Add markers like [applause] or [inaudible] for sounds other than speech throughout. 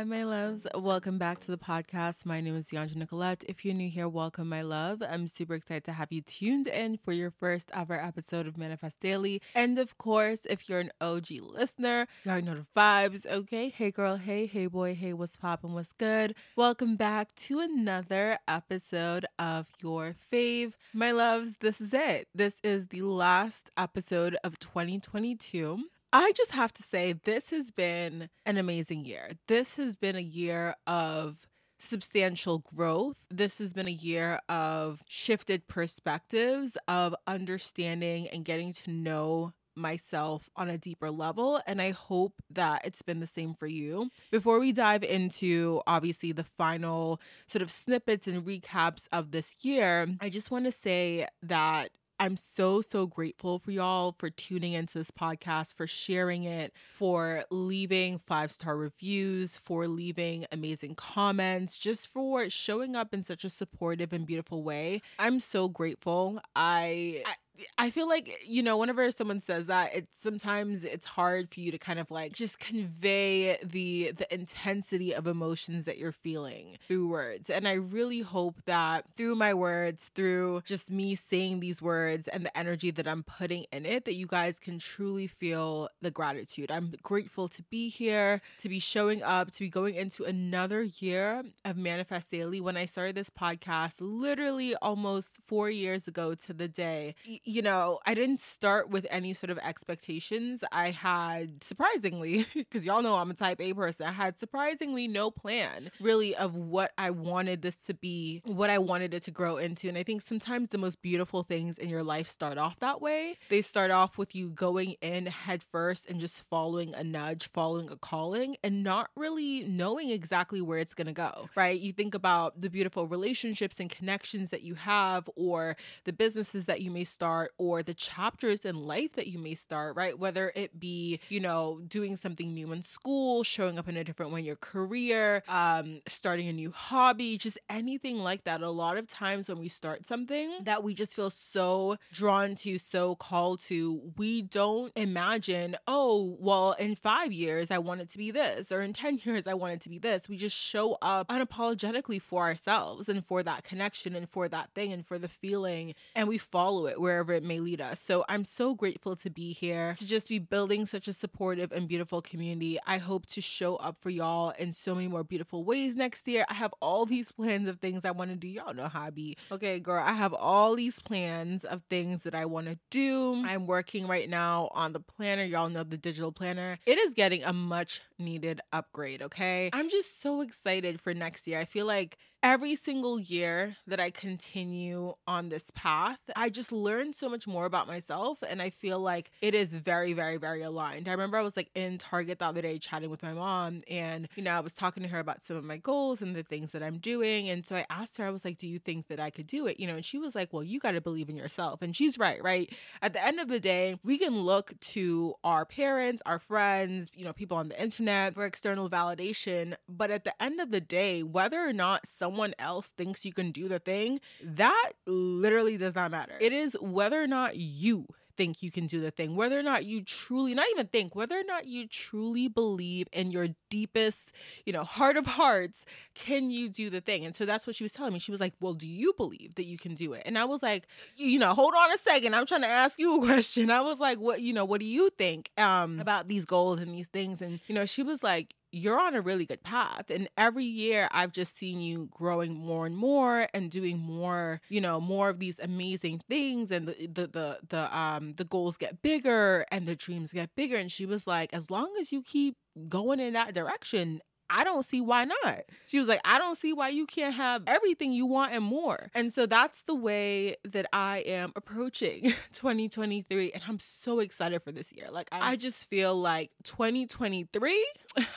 Hi, my loves. Welcome back to the podcast. My name is Yanja Nicolette. If you're new here, welcome, my love. I'm super excited to have you tuned in for your first ever episode of Manifest Daily. And of course, if you're an OG listener, you already know the vibes, okay? Hey, girl. Hey, hey, boy. Hey, what's poppin'? What's good? Welcome back to another episode of Your Fave. My loves, this is it. This is the last episode of 2022. I just have to say, this has been an amazing year. This has been a year of substantial growth. This has been a year of shifted perspectives, of understanding and getting to know myself on a deeper level. And I hope that it's been the same for you. Before we dive into obviously the final sort of snippets and recaps of this year, I just want to say that I'm so, so grateful for y'all for tuning into this podcast, for sharing it, for leaving five star reviews, for leaving amazing comments, just for showing up in such a supportive and beautiful way. I'm so grateful. I, I I feel like you know whenever someone says that it's sometimes it's hard for you to kind of like just convey the the intensity of emotions that you're feeling through words and I really hope that through my words through just me saying these words and the energy that I'm putting in it that you guys can truly feel the gratitude. I'm grateful to be here, to be showing up, to be going into another year of Manifest Daily when I started this podcast literally almost 4 years ago to the day you know, I didn't start with any sort of expectations. I had surprisingly, [laughs] because y'all know I'm a type A person, I had surprisingly no plan really of what I wanted this to be, what I wanted it to grow into. And I think sometimes the most beautiful things in your life start off that way. They start off with you going in head first and just following a nudge, following a calling, and not really knowing exactly where it's going to go, right? You think about the beautiful relationships and connections that you have, or the businesses that you may start or the chapters in life that you may start, right? Whether it be, you know, doing something new in school, showing up in a different way in your career, um, starting a new hobby, just anything like that. A lot of times when we start something that we just feel so drawn to, so called to, we don't imagine, oh, well, in five years, I want it to be this, or in 10 [laughs] years, I want it to be this. We just show up unapologetically for ourselves and for that connection and for that thing and for the feeling, and we follow it wherever it may lead us. So I'm so grateful to be here, to just be building such a supportive and beautiful community. I hope to show up for y'all in so many more beautiful ways next year. I have all these plans of things I want to do. Y'all know be. Okay, girl, I have all these plans of things that I want to do. I'm working right now on the planner. Y'all know the digital planner. It is getting a much needed upgrade, okay? I'm just so excited for next year. I feel like every single year that I continue on this path, I just learn so much more about myself. And I feel like it is very, very, very aligned. I remember I was like in Target the other day chatting with my mom, and, you know, I was talking to her about some of my goals and the things that I'm doing. And so I asked her, I was like, Do you think that I could do it? You know, and she was like, Well, you got to believe in yourself. And she's right, right? At the end of the day, we can look to our parents, our friends, you know, people on the internet for external validation. But at the end of the day, whether or not someone else thinks you can do the thing, that literally does not matter. It is whether or not you think you can do the thing, whether or not you truly, not even think, whether or not you truly believe in your deepest, you know, heart of hearts, can you do the thing? And so that's what she was telling me. She was like, Well, do you believe that you can do it? And I was like, You know, hold on a second. I'm trying to ask you a question. I was like, What, you know, what do you think um, about these goals and these things? And, you know, she was like, you're on a really good path. And every year I've just seen you growing more and more and doing more, you know, more of these amazing things and the the the, the um the goals get bigger and the dreams get bigger. And she was like, as long as you keep going in that direction, I don't see why not. She was like, I don't see why you can't have everything you want and more. And so that's the way that I am approaching [laughs] 2023. And I'm so excited for this year. Like, I just feel like 2023,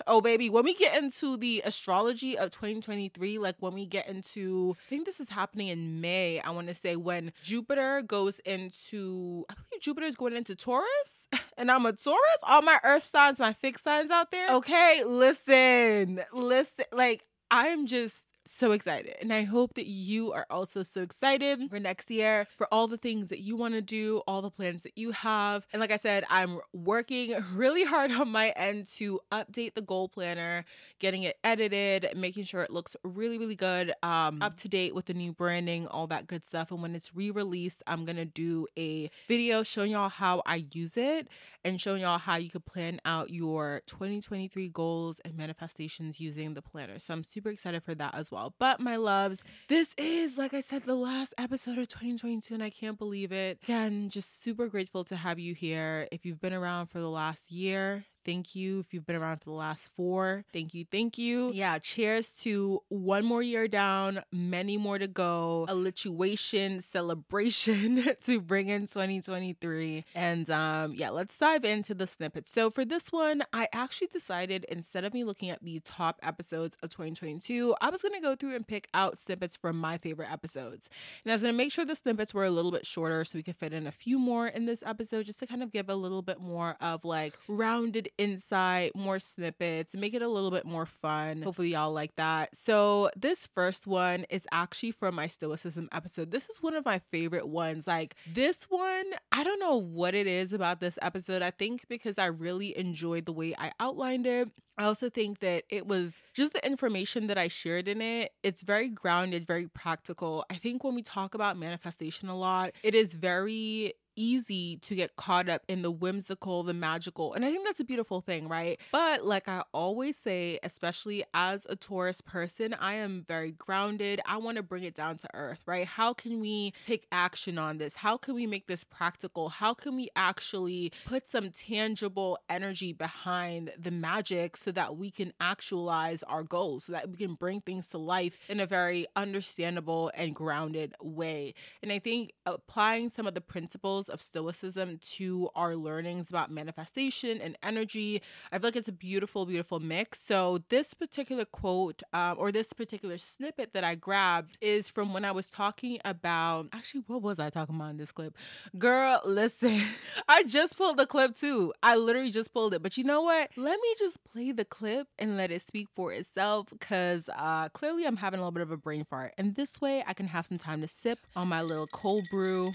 oh, baby, when we get into the astrology of 2023, like when we get into, I think this is happening in May, I want to say, when Jupiter goes into, I believe Jupiter is going into Taurus, [laughs] and I'm a Taurus. All my earth signs, my fixed signs out there. Okay, listen, listen. Like, I'm just so excited. And I hope that you are also so excited for next year, for all the things that you want to do, all the plans that you have. And like I said, I'm working [laughs] really hard on my end to update the goal planner, getting it edited, making sure it looks really, really good, um, up to date with the new branding, all that good stuff. And when it's re released, I'm going to do a video showing y'all how I use it and showing y'all how you could plan out your 2023 goals and manifestations using the planner. So I'm super excited for that as well. But my loves, this is, like I said, the last episode of 2022, and I can't believe it. Again, just super grateful to have you here. If you've been around for the last year, Thank you. If you've been around for the last four, thank you. Thank you. Yeah. Cheers to one more year down, many more to go, a lituation celebration [laughs] to bring in 2023. And um, yeah, let's dive into the snippets. So for this one, I actually decided instead of me looking at the top episodes of 2022, I was going to go through and pick out snippets from my favorite episodes. And I was going to make sure the snippets were a little bit shorter so we could fit in a few more in this episode just to kind of give a little bit more of like rounded insight, more snippets, make it a little bit more fun. Hopefully, y'all like that. So, this first one is actually from my Stoicism episode. This is one of my favorite ones. Like, this one, I don't know what it is about this episode. I think because I really enjoyed the way I outlined it. I also think that it was just the information that I shared in it. It's very grounded, very practical. I think when we talk about manifestation a lot, it is very easy to get caught up in the whimsical, the magical. And I think that's a beautiful thing, right? But like I always say, especially as a Taurus person, I am very grounded. I want to bring it down to earth, right? How can we take action on this? How can we make this practical? How can we actually put some tangible energy behind the magic so that we can actualize our goals, so that we can bring things to life in a very understandable and grounded way? And I think applying some of the principles of Stoicism to our learnings about manifestation and energy. I feel like it's a beautiful, beautiful mix. So, this particular quote um, or this particular snippet that I grabbed is from when I was talking about actually, what was I talking about in this clip? Girl, listen, [laughs] I just pulled the clip too. I literally just pulled it. But you know what? Let me just play the clip and let it speak for itself because uh, clearly I'm having a little bit of a brain fart. And this way I can have some time to sip on my little cold brew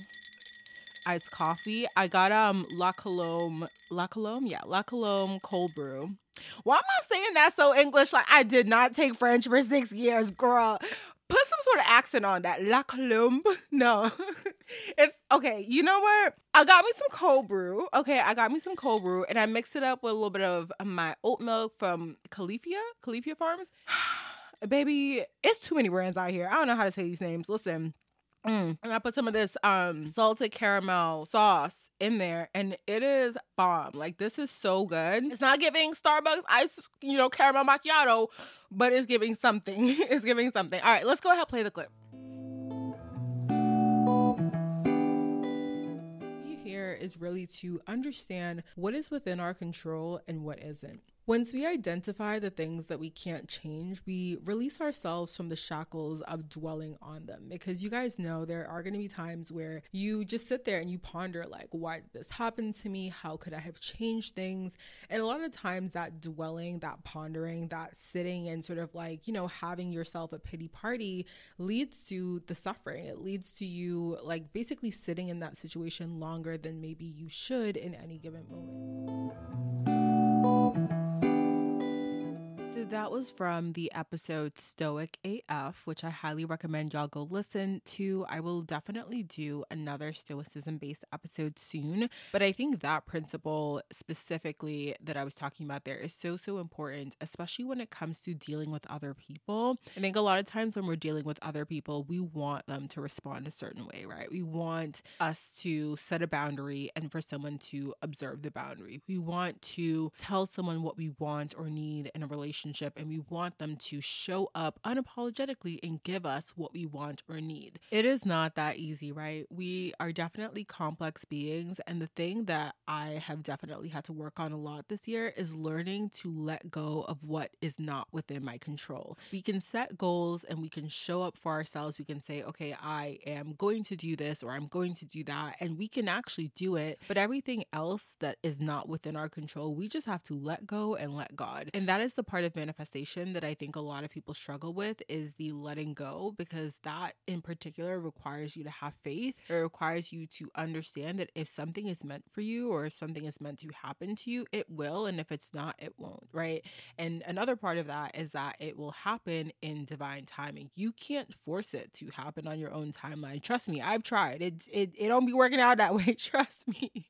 iced coffee. I got um La Colombe, La Colombe, yeah, La Colombe cold brew. Why am I saying that so English? Like I did not take French for six years, girl. Put some sort of accent on that. La Colombe. [laughs] No. [laughs] it's okay. You know what? I got me some cold brew. Okay, I got me some cold brew and I mixed it up with a little bit of my oat milk from Califia, Califia Farms. [sighs] Baby, it's too many brands out here. I don't know how to say these names. Listen. Mm. And I put some of this um salted caramel sauce in there and it is bomb. Like this is so good. It's not giving Starbucks ice, you know, caramel macchiato, but it's giving something. [laughs] it's giving something. All right, let's go ahead and play the clip. Here is really to understand what is within our control and what isn't Once we identify the things that we can't change, we release ourselves from the shackles of dwelling on them. Because you guys know there are going to be times where you just sit there and you ponder, like, why did this happen to me? How could I have changed things? And a lot of times that dwelling, that pondering, that sitting and sort of like, you know, having yourself a pity party leads to the suffering. It leads to you, like, basically sitting in that situation longer than maybe you should in any given moment. So that was from the episode Stoic AF, which I highly recommend y'all go listen to. I will definitely do another Stoicism based episode soon. But I think that principle specifically that I was talking about there is so, so important, especially when it comes to dealing with other people. I think a lot of times when we're dealing with other people, we want them to respond a certain way, right? We want us to set a boundary and for someone to observe the boundary. We want to tell someone what we want or need in a relationship relationship and we want them to show up unapologetically and give us what we want or need. It is not that easy, right? We are definitely complex beings. And the thing that I have definitely had to work on a lot this year is learning to let go of what is not within my control. We can set goals and we can show up for ourselves. We can say, okay, I am going to do this or I'm going to do that. And we can actually do it. But everything else that is not within our control, we just have to let go and let God. And that is the part of manifestation that I think a lot of people struggle with is the letting go because that in particular requires you to have faith. It requires you to understand that if something is meant for you or if something is meant to happen to you, it will. And if it's not, it won't, right? And another part of that is that it will happen in divine timing. You can't force it to happen on your own timeline. Trust me, I've tried. It it, it don't be working out that [laughs] way. Trust me.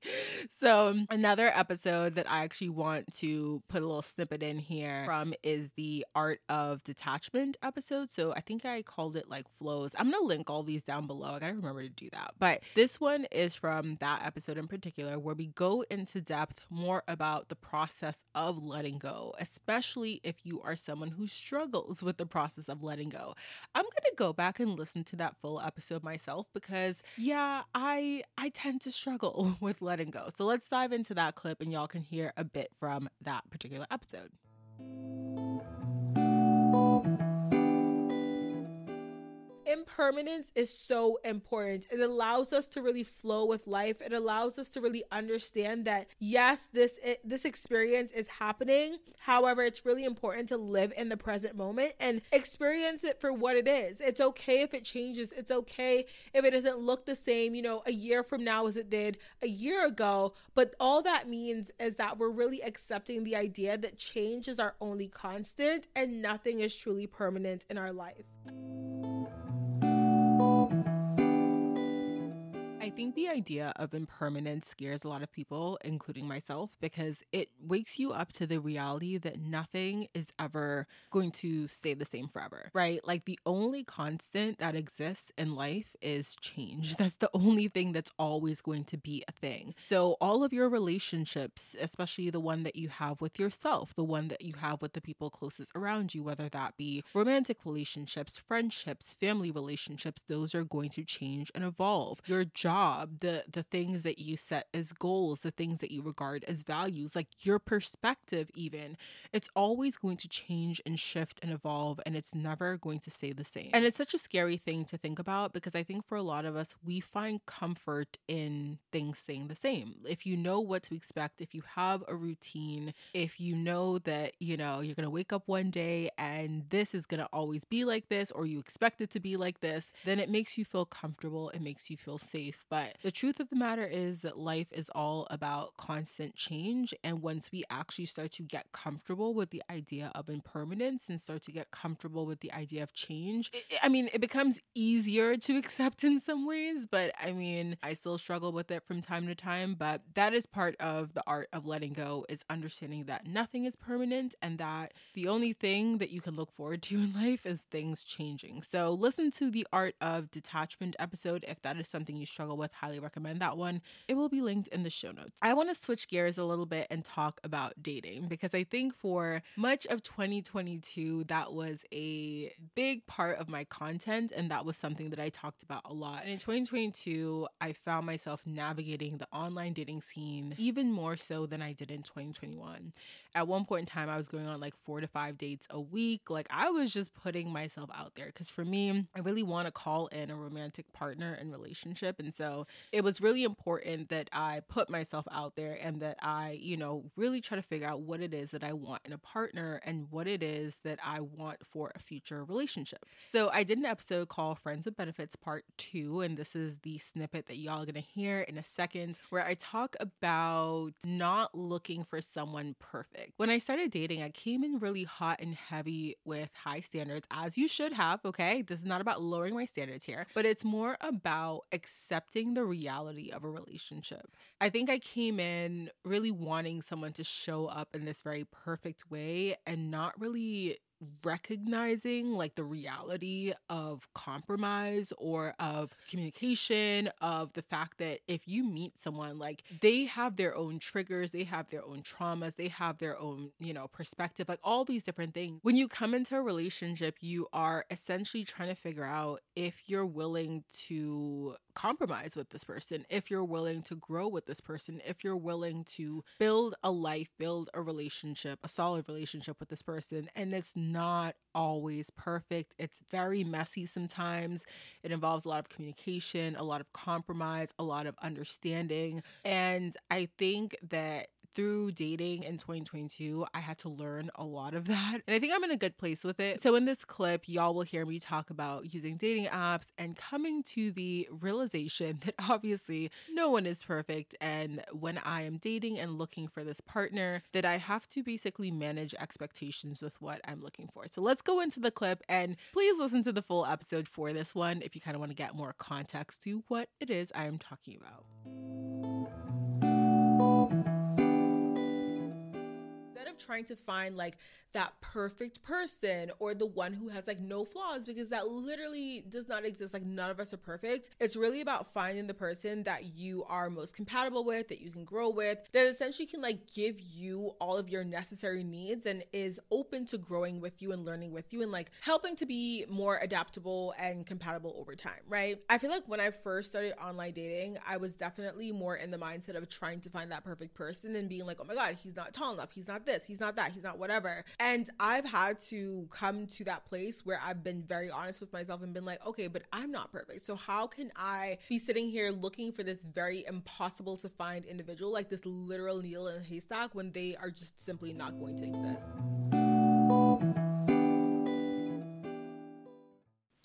So another episode that I actually want to put a little snippet in here from is the art of detachment episode. So I think I called it like flows. I'm going to link all these down below. I got to remember to do that. But this one is from that episode in particular where we go into depth more about the process of letting go, especially if you are someone who struggles with the process of letting go. I'm going to go back and listen to that full episode myself because yeah, I I tend to struggle [laughs] with letting go. So let's dive into that clip and y'all can hear a bit from that particular episode. Thank you. Impermanence is so important. It allows us to really flow with life. It allows us to really understand that yes, this it, this experience is happening. However, it's really important to live in the present moment and experience it for what it is. It's okay if it changes. It's okay if it doesn't look the same, you know, a year from now as it did a year ago, but all that means is that we're really accepting the idea that change is our only constant and nothing is truly permanent in our life. Thank you. I think the idea of impermanence scares a lot of people, including myself, because it wakes you up to the reality that nothing is ever going to stay the same forever, right? Like the only constant that exists in life is change. [laughs] That's the only thing that's always going to be a thing. So, all of your relationships, especially the one that you have with yourself, the one that you have with the people closest around you, whether that be romantic relationships, friendships, family relationships, those are going to change and evolve. Your job job, the the things that you set as goals, the things that you regard as values, like your perspective even, it's always going to change and shift and evolve and it's never going to stay the same. And it's such a scary thing to think about because I think for a lot of us we find comfort in things staying the same. If you know what to expect, if you have a routine, if you know that, you know, you're going to wake up one day and this is going to always be like this or you expect it to be like this, then it makes you feel comfortable, it makes you feel safe. But the truth of the matter is that life is all about constant change. And once we actually start to get comfortable with the idea of impermanence and start to get comfortable with the idea of change, it, I mean, it becomes easier to [laughs] accept in some ways. But I mean, I still struggle with it from time to time. But that is part of the art of letting go is understanding that nothing is permanent and that the only thing that you can look forward to [laughs] in life is things changing. So listen to the art of detachment episode if that is something you struggle struggle with. Highly recommend that one. It will be linked in the show notes. I want to switch gears a little bit and talk about dating because I think for much of 2022, that was a big part of my content and that was something that I talked about a lot. And in 2022, I found myself navigating the online dating scene even more so than I did in 2021. At one point in time, I was going on like four to five dates a week. Like I was just putting myself out there because for me, I really want to call in a romantic partner and relationship. And so it was really important that I put myself out there and that I, you know, really try to figure out what it is that I want in a partner and what it is that I want for a future relationship. So I did an episode called Friends with Benefits Part 2, and this is the snippet that y'all are gonna hear in a second, where I talk about not looking for someone perfect. When I started dating, I came in really hot and heavy with high standards, as you should have, okay? This is not about lowering my standards here, but it's more about accepting the reality of a relationship. I think I came in really wanting someone to show up in this very perfect way and not really recognizing like the reality of compromise or of communication of the fact that if you meet someone like they have their own triggers they have their own traumas they have their own you know perspective like all these different things when you come into a relationship you are essentially trying to figure out if you're willing to compromise with this person if you're willing to grow with this person if you're willing to build a life build a relationship a solid relationship with this person and it's not always perfect. It's very messy sometimes. It involves a lot of communication, a lot of compromise, a lot of understanding. And I think that through dating in 2022, I had to learn a lot of [laughs] that. And I think I'm in a good place with it. So, in this clip, y'all will hear me talk about using dating apps and coming to the realization [laughs] that obviously no one is perfect. And when I am dating and looking for this partner, that I have to basically manage expectations with what I'm looking for. So, let's go into the clip and please listen to the full episode for this one if you kind of want to get more context to what it is I am talking about. Trying to find like that perfect person or the one who has like no flaws because that literally does not exist. Like none of us are perfect. It's really about finding the person that you are most compatible with, that you can grow with, that essentially can like give you all of your necessary needs and is open to growing with you and learning with you and like helping to be more adaptable and compatible over time, right? I feel like when I first started online dating, I was definitely more in the mindset of trying to find that perfect person and being like, oh my God, he's not tall enough, he's not this, he's not that, he's not whatever. And I've had to come to that place where I've been very honest with myself and been like, okay, but I'm not perfect. So how can I be sitting here looking for this very impossible to find individual, like this literal needle in a haystack, when they are just simply not going to exist?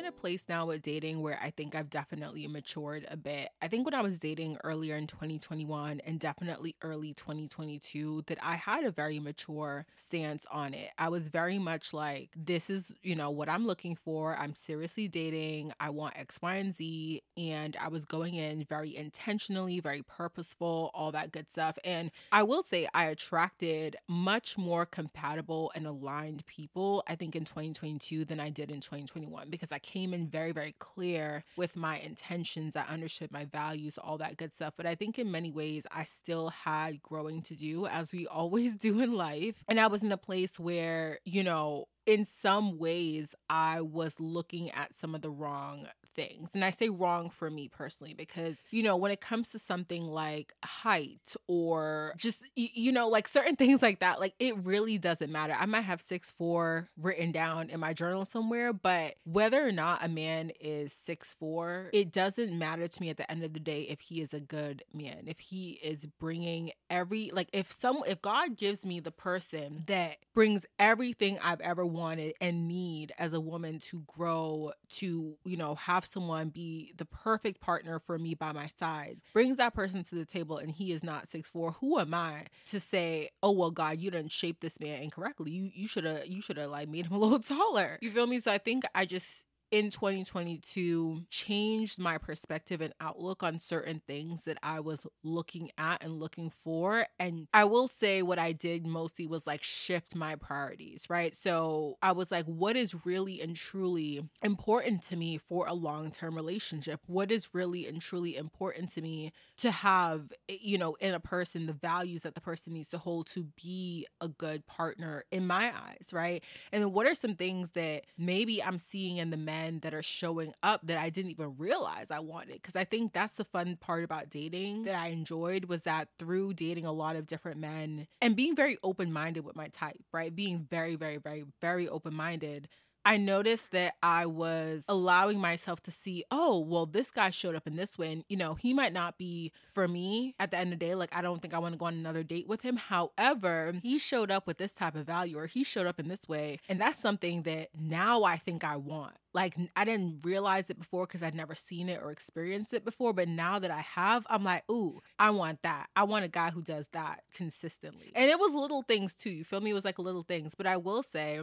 In a place now with dating where I think I've definitely matured a bit. I think when I was dating earlier in 2021 and definitely early 2022, that I had a very mature stance on it. I was very much like, this is, you know, what I'm looking for. I'm seriously dating. I want X, Y, and Z. And I was going in very intentionally, very purposeful, all that good stuff. And I will say, I attracted much more compatible and aligned people, I think, in 2022 than I did in 2021 because I came in very, very clear with my intentions. I understood my values, all that good stuff. But I think in many ways, I still had growing to do, as we [laughs] always do in life. And I was in a place where, you know, in some ways, I was looking at some of the wrong things. And I say wrong for me personally because, you know, when it comes to something like height or just, you know, like certain [laughs] things like that, like it really doesn't matter. I might have six four written down in my journal somewhere, but whether or not a man is six four, it doesn't matter to me at the end of the day if he is a good man, if he is bringing every, like if some, if God gives me the person that brings everything I've ever wanted and need as a woman to grow, to, you know, have someone be the perfect partner for me by my side, brings that person to the table and he is not six four, who am I to say, oh well God, you didn't shape this man incorrectly. You you should have you should have like made him a little [laughs] taller. You feel me? So I think I just in 2022 changed my perspective and outlook on certain things that I was looking at and looking for. And I will say what I did mostly was like shift my priorities, right? So I was like, what is really and truly important to me for a long term relationship? What is really and truly important to me to have, eh, you know, in a person, the values that the person needs to hold to be a good partner in my eyes, right? And what are some things that maybe I'm seeing in the men that are showing up that I didn't even realize I wanted? Because I think that's the fun part about dating that I enjoyed was that through dating a lot of different men and being very open minded with my type, right? Being very, very, very, very open minded. I noticed that I was allowing myself to see, oh, well, this guy showed up in this way. And, you know, he might not be for me at the end of the day. Like, I don't think I want to go on another date with him. However, he showed up with this type of value or he showed up in this way. And that's something that now I think I want. Like, I didn't realize it before because I'd never seen it or experienced it before. But now that I have, I'm like, ooh, I want that. I want a guy who does that consistently. And it was little things too. You feel me? It was like little things. But I will say,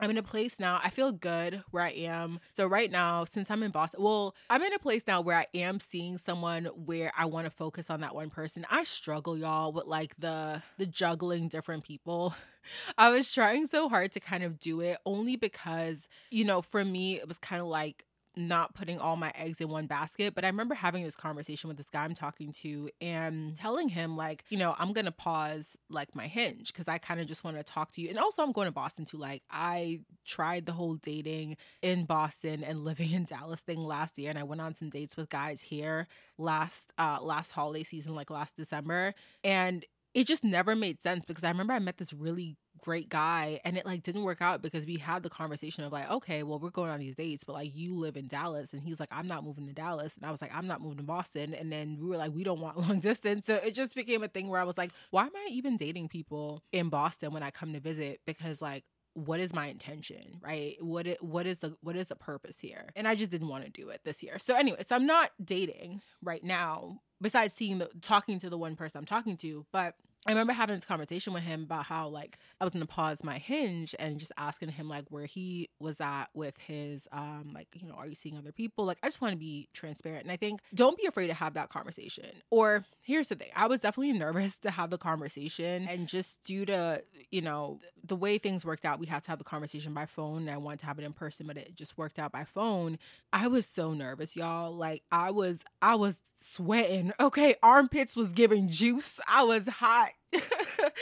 I'm in a place now. I feel good where I am. So right now, since I'm in Boston, well, I'm in a place now where I am seeing someone where I want to focus on that one person. I struggle, y'all, with like the the juggling different people. [laughs] I was trying so hard to kind of do it only because, you know, for me, it was kind of like not putting all my eggs in one basket. But I remember having this conversation with this guy I'm talking to and telling him, like, you know, I'm going to pause like my hinge because I kind of just want to talk to you. And also, I'm going to Boston too. Like, I tried the whole dating in Boston and [laughs] living in Dallas thing last year. And I went on some dates with guys here last, uh, last holiday season, like last December. And it just never made sense because I remember I met this really great guy and it like didn't work out because we had the conversation of like okay well we're going on these dates but like you live in Dallas and he's like I'm not moving to Dallas and I was like I'm not moving to Boston and then we were like we don't want [laughs] long distance so it just became a thing where I was like why am I even dating people in Boston when I come to visit? Because like what is my intention right? What it, what is the what is the purpose here? And i just didn't want to do it this year. So anyway so i'm not dating right now besides seeing the talking to the one person i'm talking to but I remember having this conversation with him about how like I was gonna pause my hinge and just asking him like where he was at with his um like you know are you seeing other people? Like I just want to be transparent and I think don't be afraid to have that conversation. Or here's the thing I was definitely [laughs] nervous to have the conversation and just due to you know the way things worked out we had to have the conversation by phone and I wanted to have it in person but it just worked out by phone. I was so nervous y'all. Like I was I was sweating. Okay armpits was giving juice. I was hot [laughs]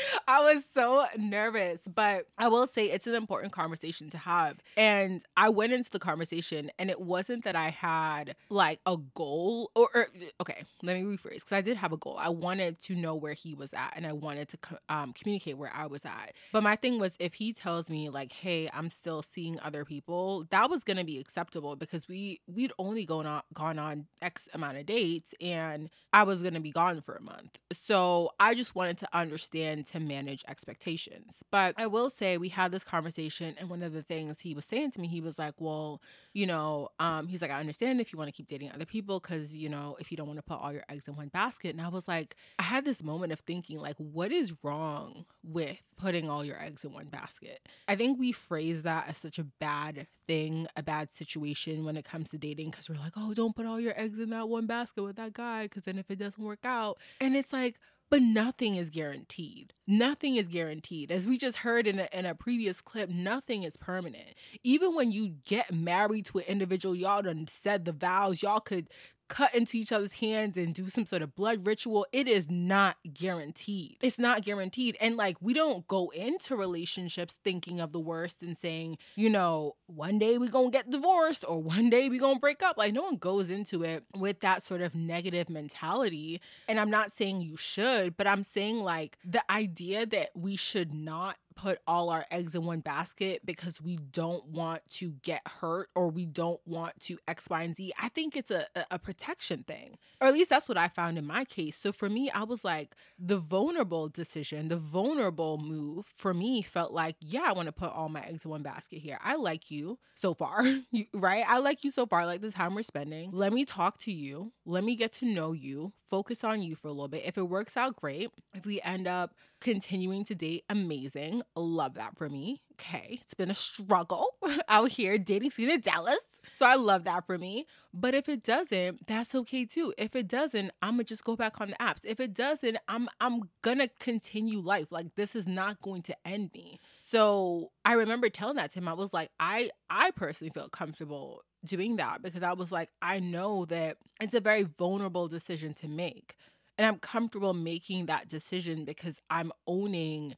[laughs] I was so nervous, but I will say it's an important conversation to have. And I went into the conversation, and it wasn't that I had like a goal, or, or okay, let me rephrase because I did have a goal. I wanted to know where he was at, and I wanted to um, communicate where I was at. But my thing was, if he tells me like, "Hey, I'm still seeing other people," that was gonna be acceptable because we we'd only gone on gone on X amount of dates, and I was gonna be gone for a month. So I just wanted to understand to manage expectations. But I will say we had this conversation and one of the things he was saying to me, he was like, Well, you know, um, he's like, I understand if you want to keep dating other people because, you know, if you don't want to put all your eggs in one basket. And I was like, I had this moment of thinking, like, what is wrong with putting all your eggs in one basket? I think we phrase that as such a bad thing, a bad situation when it comes to dating because we're like, oh, don't put all your eggs in that one basket with that guy because then if it doesn't work out, and it's like, but nothing is guaranteed. Nothing is guaranteed. As we just heard in a, in a previous clip, nothing is permanent. Even when you get married to an individual, y'all done said the vows, y'all could cut into each other's hands and do some sort of blood ritual, it is not guaranteed. It's not guaranteed. And like, we don't go into relationships thinking of the worst and saying, you know, one day we gonna get divorced or one day we gonna break up. Like, no one goes into it with that sort of negative mentality. And I'm not saying you should, but I'm saying like the idea that we should not put all our eggs in one basket because we don't want to get hurt or we don't want to X, Y, and Z. I think it's a, a protection thing. Or at least that's what I found in my case. So for me, I was like, the vulnerable decision, the vulnerable move for me felt like, yeah, I want to put all my eggs in one basket here. I like you so far, [laughs] right? I like you so far, like the time we're spending. Let me talk to you. Let me get to know you, focus on you for a little bit. If it works out, great. If we end up continuing to date, amazing. Love that for me. Okay, it's been a struggle [laughs] out here dating scene in Dallas. So I love that for me. But if it doesn't, that's okay too. If it doesn't, I'm gonna just go back on the apps. If it doesn't, I'm I'm gonna continue life. Like this is not going to end me. So I remember telling that to him. I was like, I I personally feel comfortable doing that because I was like, I know that it's a very vulnerable decision to make. And I'm comfortable making that decision because I'm owning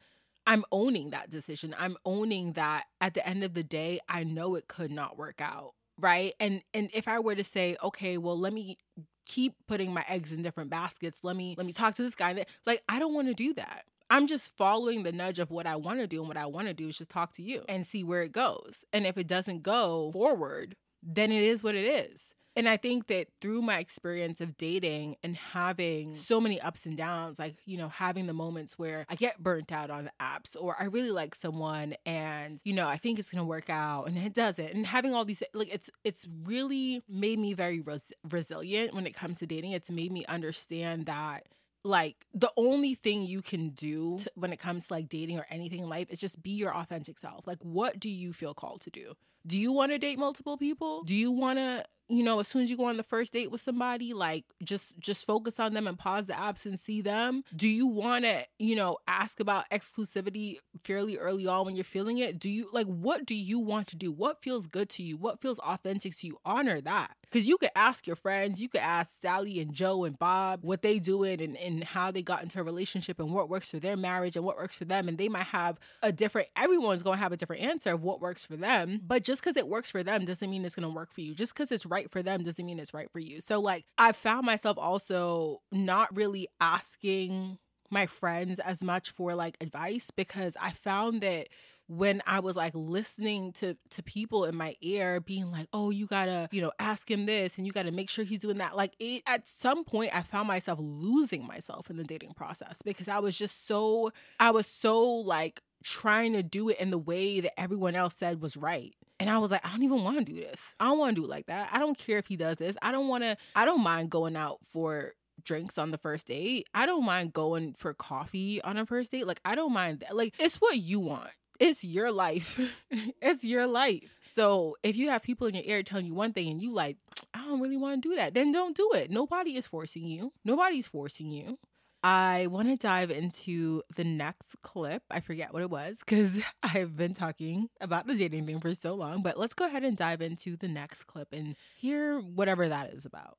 I'm owning that decision. I'm owning that at the end of the day, I know it could not work out, right? And and if I were to say, okay, well, let me keep putting my eggs in different baskets. Let me let me talk to this guy. Like I don't want to do that. I'm just following the nudge of what I want to do and what I want to do is just talk to you and see where it goes. And if it doesn't go forward, then it is what it is. And I think that through my experience of dating and having so many ups and downs, like, you know, having the moments where I get burnt out on the apps or I really like someone and, you know, I think it's going to work out and it doesn't. And having all these, like, it's, it's really made me very res- resilient when it comes to dating. It's made me understand that like the only thing you can do to, when it comes to like dating or anything in life is just be your authentic self. Like, what do you feel called to do? Do you want to date multiple people? Do you want to you know as soon as you go on the first date with somebody like just just focus on them and pause the apps and see them. Do you want to you know ask about exclusivity fairly early on when you're feeling it? Do you like what do you want to do? What feels good to you? What feels authentic to you? Honor that. Because you could ask your friends you could ask sally and joe and bob what they doing and, and how they got into a relationship and what works for their marriage and what works for them and they might have a different everyone's going to have a different answer of what works for them. But just because it works for them doesn't mean it's going to work for you. Just because it's right for them doesn't mean it's right for you. So like I found myself also not really asking my friends as much for like advice because I found that when I was like listening to to people in my ear being like, "Oh, you got to, you know, ask him this and you got to make sure he's doing that." Like it at some point I found myself losing myself in the dating process because I was just so I was so like trying to do it in the way that everyone else said was right. And I was like, I don't even want to do this. I don't want to do it like that. I don't care if he does this. I don't want to, I don't mind going out for drinks on the first date. I don't mind going for coffee on a first date. Like, I don't mind that. Like, it's what you want. It's your life. [laughs] it's your life. So if you have people in your ear telling you one thing and you like, [tsk] I don't really want to do that, then don't do it. Nobody is forcing you. Nobody's forcing you. I want to dive into the next clip. I forget what it was because [laughs] I've been talking about the dating thing for so long, but let's go ahead and dive into the next clip and hear whatever that is about.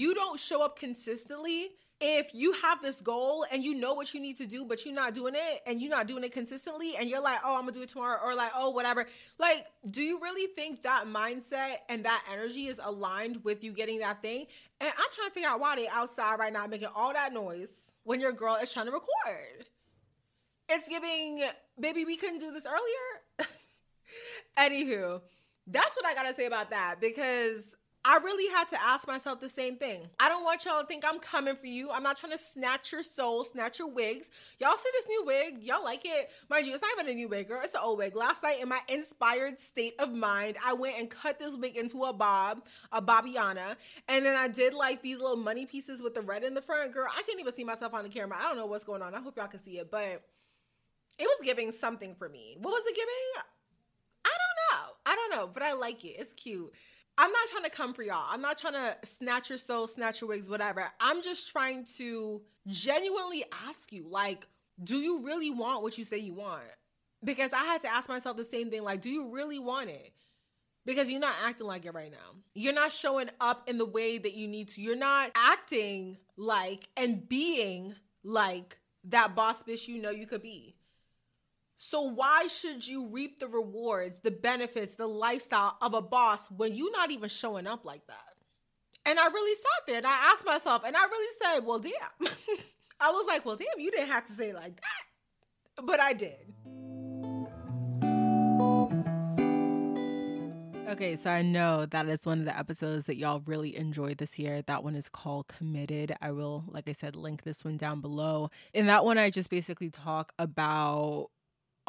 You don't show up consistently, if you have this goal and you know what you need to do, but you're not doing it and you're not doing it consistently, and you're like, oh, I'm gonna do it tomorrow, or like, oh, whatever. Like, do you really think that mindset and that energy is aligned with you getting that thing? And I'm trying to figure out why they outside right now making all that noise when your girl is trying to record. It's giving, baby, we couldn't do this earlier. [laughs] Anywho, that's what I gotta say about that because I really had to ask myself the same thing. I don't want y'all to think I'm coming for you. I'm not trying to snatch your soul, snatch your wigs. Y'all see this new wig? Y'all like it? Mind you, it's not even a new wig, girl. It's an old wig. Last night, in my inspired state of mind, I went and cut this wig into a bob, a Bobbiana, and then I did like these little money pieces with the red in the front. Girl, I can't even see myself on the camera. I don't know what's going on. I hope y'all can see it, but it was giving something for me. What was it giving? I don't know. I don't know, but I like it. It's cute. I'm not trying to come for y'all. I'm not trying to snatch your soul, snatch your wigs, whatever. I'm just trying to genuinely ask you, like, do you really want what you say you want? Because I had to ask myself the same thing, like, do you really want it? Because you're not acting like it right now. You're not showing up in the way that you need to. You're not acting like and being like that boss bitch you know you could be. So why should you reap the rewards, the benefits, the lifestyle of a boss when you're not even showing up like that? And I really sat there and I asked myself, and I really said, well, damn. [laughs] I was like, well, damn, you didn't have to say like that. But I did. Okay, so I know that is one of the episodes that y'all really enjoyed this year. That one is called Committed. I will, like I said, link this one down below. In that one, I just basically talk about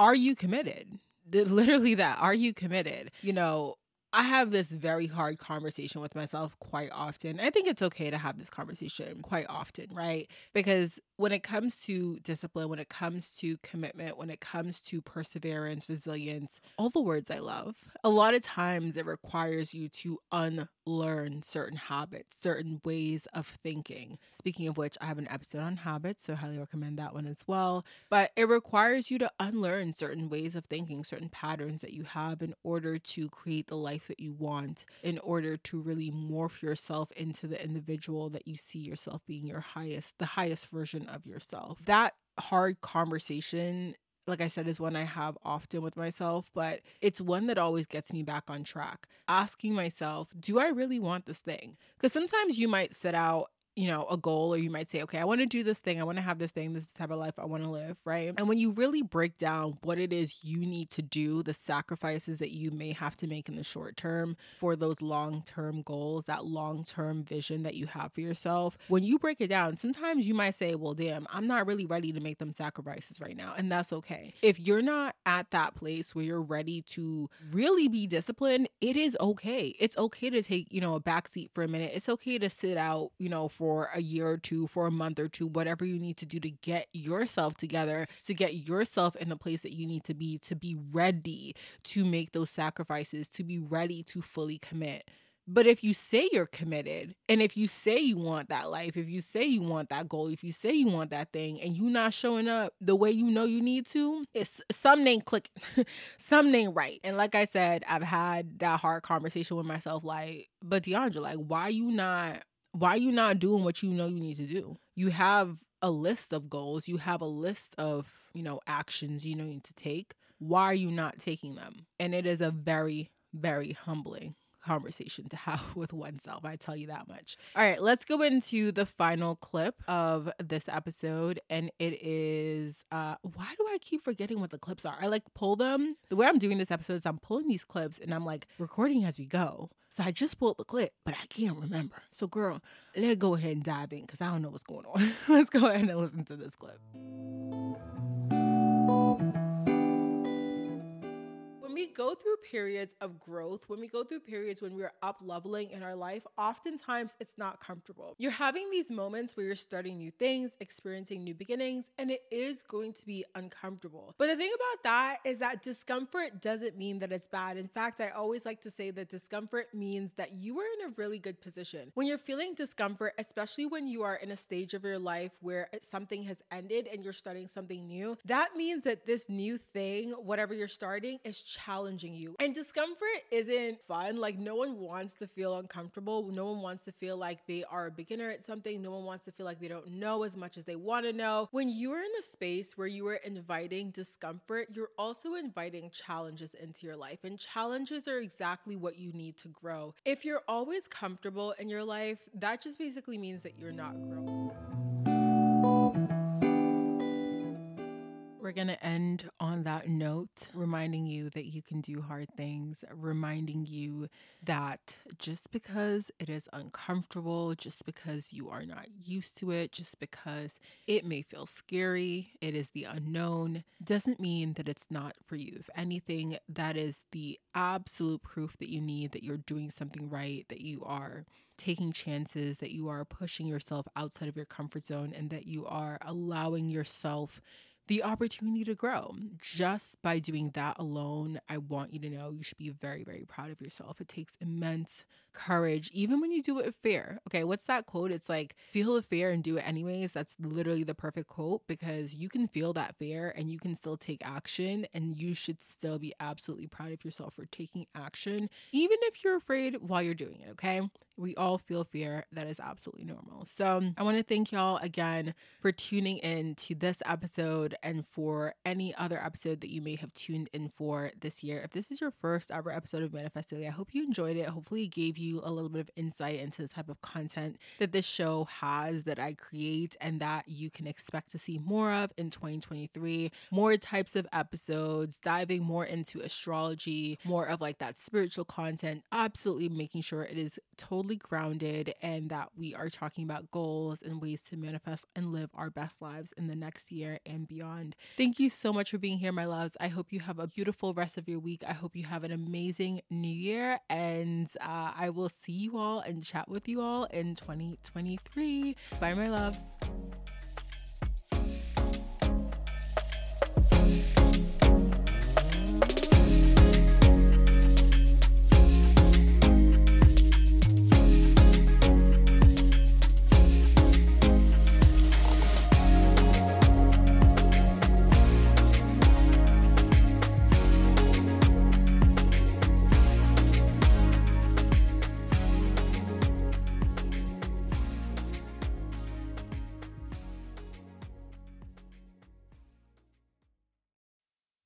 are you committed? Literally, that are you committed? You know, I have this very hard conversation with myself quite often. I think it's okay to have this conversation quite often, right? Because when it comes to discipline, when it comes to commitment, when it comes to perseverance, resilience, all the words I love, a lot of times it requires you to unlearn certain habits, certain ways of thinking. Speaking of which, I have an episode on habits, so I highly recommend that one as well. But it requires you to unlearn certain ways of thinking, certain patterns that you have in order to create the life that you want, in order to really morph yourself into the individual that you see yourself being your highest, the highest version of yourself. That hard conversation like I said, is one I have often with myself, but it's one that always gets me back on track. Asking myself, do I really want this thing? Because sometimes you might set out you know, a goal, or you might say, okay, I want to do this thing, I want to have this thing, this type of life I want to live, right? And when you really break down what it is you need to do, the sacrifices that you may have to make in the short term for those long term goals, that long term vision that you have for yourself, when you break it down, sometimes you might say, well, damn, I'm not really ready to make them sacrifices right now. And that's okay. If you're not at that place where you're ready to really be disciplined, it is okay. It's okay to take, you know, a backseat for a minute. It's okay to sit out, you know, for a year or two, for a month or two, whatever you need to do to get yourself together, to get yourself in the place that you need to be, to be ready to make those sacrifices, to be ready to fully commit. But if you say you're committed and if you say you want that life, if you say you want that goal, if you say you want that thing and you not showing up the way you know you need to, it's something clicking. [laughs] something right. And like I said, I've had that hard conversation with myself like, but DeAndre, like, why you not why are you not doing what you know you need to do? You have a list of goals, you have a list of, you know, actions you need to take. Why are you not taking them? And it is a very, very humbling conversation to have [laughs] with oneself. I tell you that much. All right, let's go into the final clip of this episode. And it is uh why do I keep forgetting what the clips are? I like pull them. The way I'm doing this episode is I'm pulling these clips and I'm like recording as we go. So I just pulled the clip, but I can't remember. So girl, let's go ahead and dive in because I don't know what's going on. [laughs] let's go ahead and listen to this clip. We go through periods of growth, when we go through periods when we're up leveling in our life, oftentimes it's not comfortable. You're having these moments where you're starting new things, experiencing new beginnings, and it is going to be uncomfortable. But the thing about that is that discomfort doesn't mean that it's bad. In fact, I always like to say that discomfort means that you are in a really good position. When you're feeling discomfort, especially when you are in a stage of your life where something has ended and you're starting something new, that means that this new thing, whatever you're starting, is challenging challenging you. And discomfort isn't fun. Like, no one wants to feel uncomfortable. No one wants to feel like they are a beginner at something. No one wants to feel like they don't know as much as they want to know. When you are in a space where you are inviting discomfort, you're also inviting challenges into your life. And challenges are exactly what you need to grow. If you're always comfortable in your life, that just basically means that you're not growing. We're going to end on that note, reminding you that you can do hard things, reminding you that just because it is uncomfortable, just because you are not used to it, just because it may feel scary, it is the unknown, doesn't mean that it's not for you. If anything, that is the absolute proof that you need that you're doing something right, that you are taking chances, that you are pushing yourself outside of your comfort zone, and that you are allowing yourself the opportunity to grow. Just by doing that alone, I want you to know you should be very, very proud of yourself. It takes immense courage, even when you do it fear. Okay, what's that quote? It's like, feel the fear and do it anyways. That's literally the perfect quote because you can feel that fear and you can still take action, and you should still be absolutely proud of yourself for taking action, even if you're afraid while you're doing it. Okay, we all feel fear. That is absolutely normal. So, I want to thank y'all again for tuning in to this episode and for any other episode that you may have tuned in for this year. If this is your first ever episode of Manifest Daily, I hope you enjoyed it. Hopefully, it gave you a little bit of insight into the type of content that this show has that I create and that you can expect to see more of in 2023. More types of episodes, diving more into astrology, more of like that spiritual content, absolutely making sure it is totally grounded and that we are talking about goals and ways to manifest and live our best lives in the next year and beyond. Thank you so much for being here, my loves. I hope you have a beautiful rest of your week. I hope you have an amazing new year, and uh, I will see you all and chat with you all in 2023. Bye, my loves.